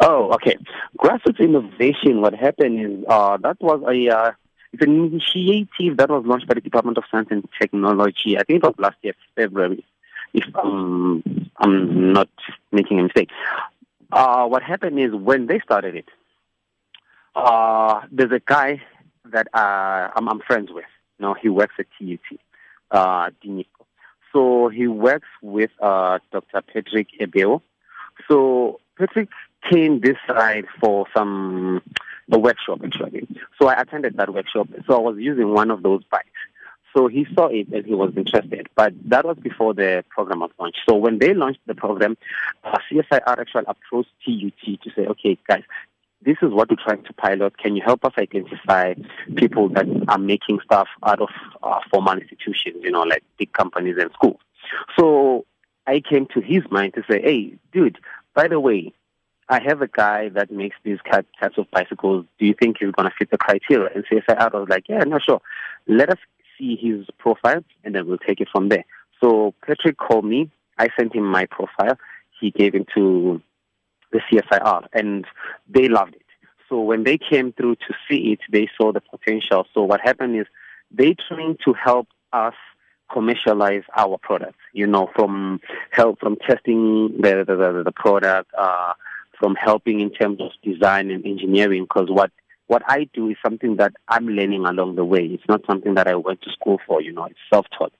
Oh, okay. Grassroots innovation. What happened is uh, that was a uh, it's an initiative that was launched by the Department of Science and Technology. I think it was last year, February, if um, I'm not making a mistake. Uh, what happened is when they started it, uh, there's a guy that uh, I'm, I'm friends with. You know, he works at TUT, uh. So he works with uh, Dr. Patrick Ebeo. So Patrick came this side for some a workshop actually. So I attended that workshop. So I was using one of those bikes. So he saw it and he was interested. But that was before the program was launched. So when they launched the program, uh, CSIR actually approached TUT to say, okay, guys, this is what we're trying to pilot. Can you help us identify people that are making stuff out of uh, formal institutions, you know, like big companies and schools? So I came to his mind to say, hey, dude, by the way, I have a guy that makes these types of bicycles. Do you think he's going to fit the criteria? And CSIR was like, yeah, no, sure. Let us see his profile, and then we'll take it from there. So Patrick called me. I sent him my profile. He gave it to the CSIR, and they loved it. So when they came through to see it, they saw the potential. So what happened is they trying to help us commercialize our product. You know, from help from testing the the, the, the product, uh, from helping in terms of design and engineering. Because what what I do is something that I'm learning along the way. It's not something that I went to school for. You know, it's self taught.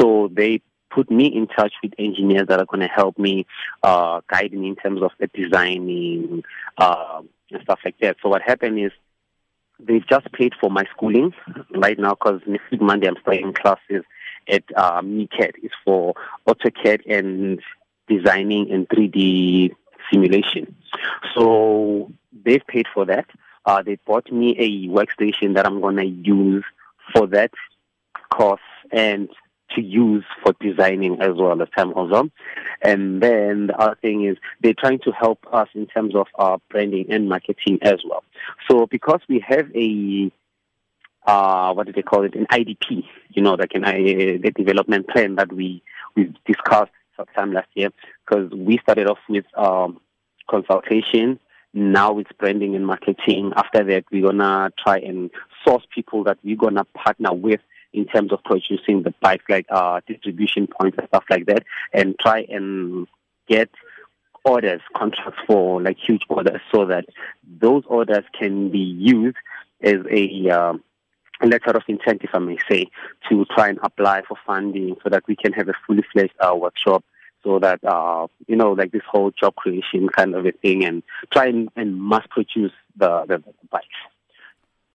So they put me in touch with engineers that are going to help me uh, guide me in terms of the designing uh, and stuff like that. So what happened is they've just paid for my schooling right now because next Monday I'm starting classes at uh, MiCAD. It's for AutoCAD and designing and 3D simulation. So they've paid for that. Uh, they bought me a workstation that I'm going to use for that course and to use for designing as well as time goes on. And then the other thing is they're trying to help us in terms of our branding and marketing as well. So because we have a uh, what do they call it, an IDP, you know, like an the development plan that we we discussed sometime last year, because we started off with um, consultation. Now it's branding and marketing. After that, we're gonna try and source people that we're gonna partner with in terms of producing the bikes, like uh, distribution points and stuff like that, and try and get orders, contracts for like huge orders, so that those orders can be used as a uh, letter of intent, if I may say, to try and apply for funding so that we can have a fully fledged uh, workshop so that, uh, you know, like this whole job creation kind of a thing and try and, and mass produce the, the, the bikes.